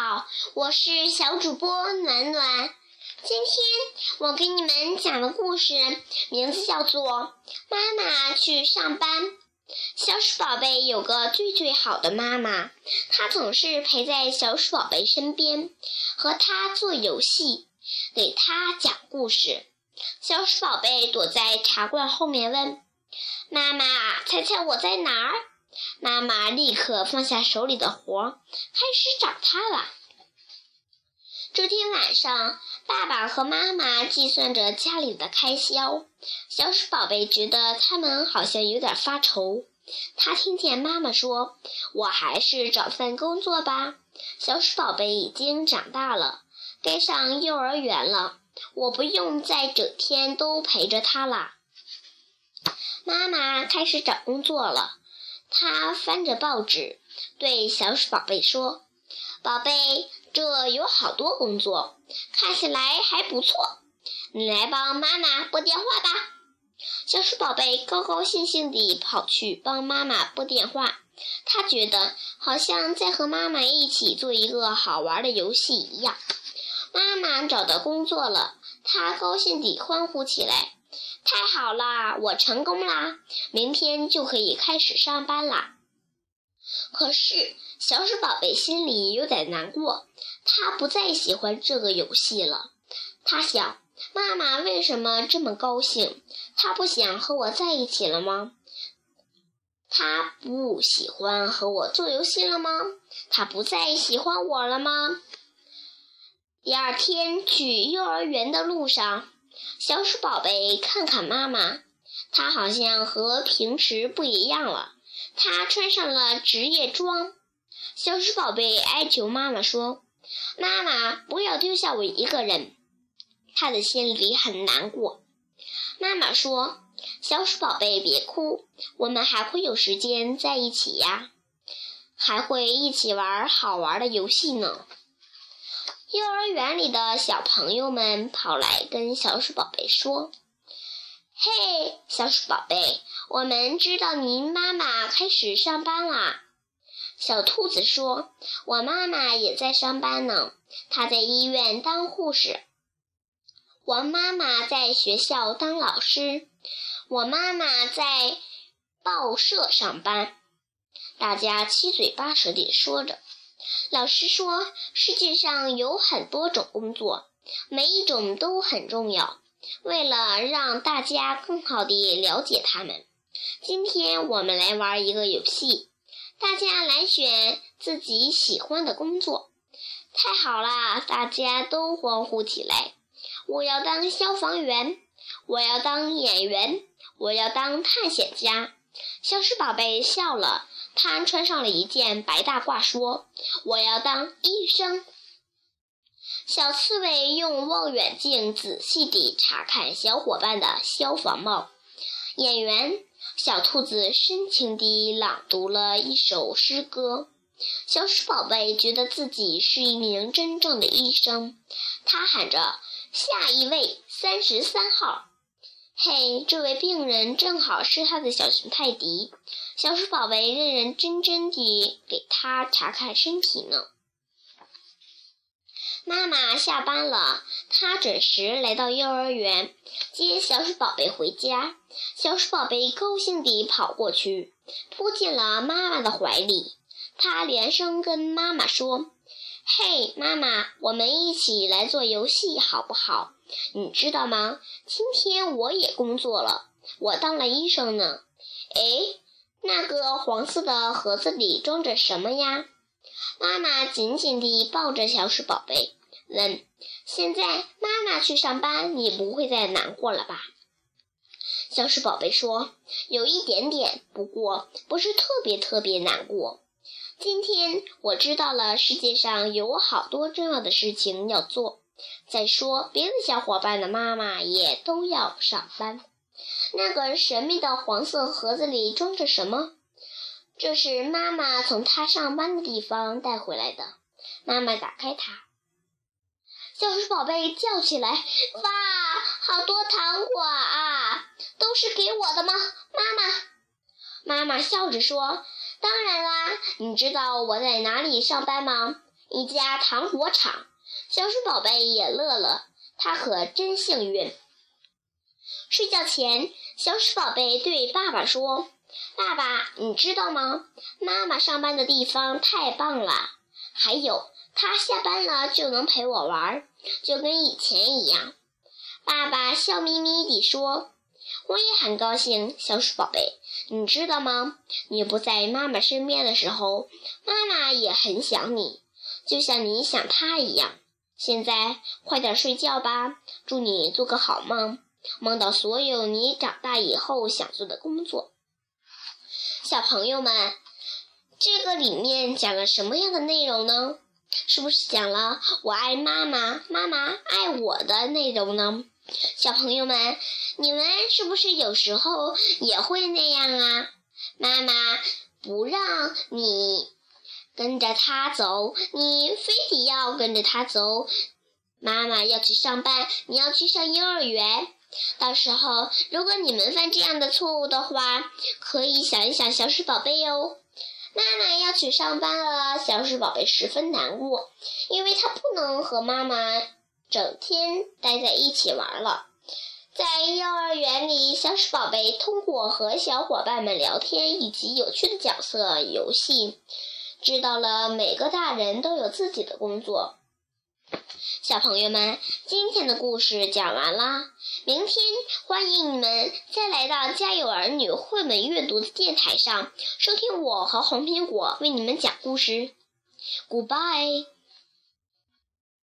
好，我是小主播暖暖。今天我给你们讲的故事名字叫做《妈妈去上班》。小鼠宝贝有个最最好的妈妈，她总是陪在小鼠宝贝身边，和他做游戏，给他讲故事。小鼠宝贝躲在茶罐后面问：“妈妈，猜猜我在哪儿？”妈妈立刻放下手里的活，开始找他了。这天晚上，爸爸和妈妈计算着家里的开销。小鼠宝贝觉得他们好像有点发愁。他听见妈妈说：“我还是找份工作吧。”小鼠宝贝已经长大了，该上幼儿园了。我不用再整天都陪着他啦。妈妈开始找工作了。他翻着报纸，对小鼠宝贝说：“宝贝。”这有好多工作，看起来还不错。你来帮妈妈拨电话吧。小鼠宝贝高高兴兴地跑去帮妈妈拨电话。他觉得好像在和妈妈一起做一个好玩的游戏一样。妈妈找到工作了，他高兴地欢呼起来：“太好啦，我成功啦！明天就可以开始上班啦。”可是，小鼠宝贝心里有点难过。他不再喜欢这个游戏了。他想：妈妈为什么这么高兴？她不想和我在一起了吗？她不喜欢和我做游戏了吗？她不再喜欢我了吗？第二天去幼儿园的路上，小鼠宝贝看看妈妈，她好像和平时不一样了。她穿上了职业装，小鼠宝贝哀求妈妈说：“妈妈，不要丢下我一个人。”他的心里很难过。妈妈说：“小鼠宝贝，别哭，我们还会有时间在一起呀，还会一起玩好玩的游戏呢。”幼儿园里的小朋友们跑来跟小鼠宝贝说：“嘿，小鼠宝贝。”我们知道您妈妈开始上班啦。小兔子说：“我妈妈也在上班呢，她在医院当护士。我妈妈在学校当老师，我妈妈在报社上班。”大家七嘴八舌地说着。老师说：“世界上有很多种工作，每一种都很重要。为了让大家更好地了解他们。”今天我们来玩一个游戏，大家来选自己喜欢的工作。太好啦！大家都欢呼起来。我要当消防员，我要当演员，我要当探险家。小鼠宝贝笑了，他穿上了一件白大褂，说：“我要当医生。”小刺猬用望远镜仔细地查看小伙伴的消防帽。演员。小兔子深情地朗读了一首诗歌。小鼠宝贝觉得自己是一名真正的医生，他喊着：“下一位，三十三号。”嘿，这位病人正好是他的小熊泰迪。小鼠宝贝认认真真地给他查看身体呢。妈妈下班了，她准时来到幼儿园接小鼠宝贝回家。小鼠宝贝高兴地跑过去，扑进了妈妈的怀里。他连声跟妈妈说：“嘿，妈妈，我们一起来做游戏好不好？你知道吗？今天我也工作了，我当了医生呢。哎，那个黄色的盒子里装着什么呀？”妈妈紧紧地抱着小鼠宝贝。问：现在妈妈去上班，你不会再难过了吧？小鼠宝贝说：“有一点点，不过不是特别特别难过。今天我知道了，世界上有好多重要的事情要做。再说，别的小伙伴的妈妈也都要上班。那个神秘的黄色盒子里装着什么？这是妈妈从她上班的地方带回来的。妈妈打开它。”小鼠宝贝叫起来：“哇，好多糖果啊！都是给我的吗？”妈妈，妈妈笑着说：“当然啦，你知道我在哪里上班吗？一家糖果厂。小鼠宝贝也乐了，他可真幸运。睡觉前，小鼠宝贝对爸爸说：“爸爸，你知道吗？妈妈上班的地方太棒了，还有她下班了就能陪我玩，就跟以前一样。”爸爸笑眯眯地说：“我也很高兴，小鼠宝贝。你知道吗？你不在妈妈身边的时候，妈妈也很想你，就像你想她一样。”现在快点睡觉吧，祝你做个好梦，梦到所有你长大以后想做的工作。小朋友们，这个里面讲了什么样的内容呢？是不是讲了我爱妈妈，妈妈爱我的内容呢？小朋友们，你们是不是有时候也会那样啊？妈妈不让你。跟着他走，你非得要跟着他走。妈妈要去上班，你要去上幼儿园。到时候，如果你们犯这样的错误的话，可以想一想小鼠宝贝哟。妈妈要去上班了，小鼠宝贝十分难过，因为他不能和妈妈整天待在一起玩了。在幼儿园里，小鼠宝贝通过和小伙伴们聊天以及有趣的角色游戏。知道了，每个大人都有自己的工作。小朋友们，今天的故事讲完啦。明天欢迎你们再来到家有儿女绘本阅读的电台上，收听我和红苹果为你们讲故事。Goodbye。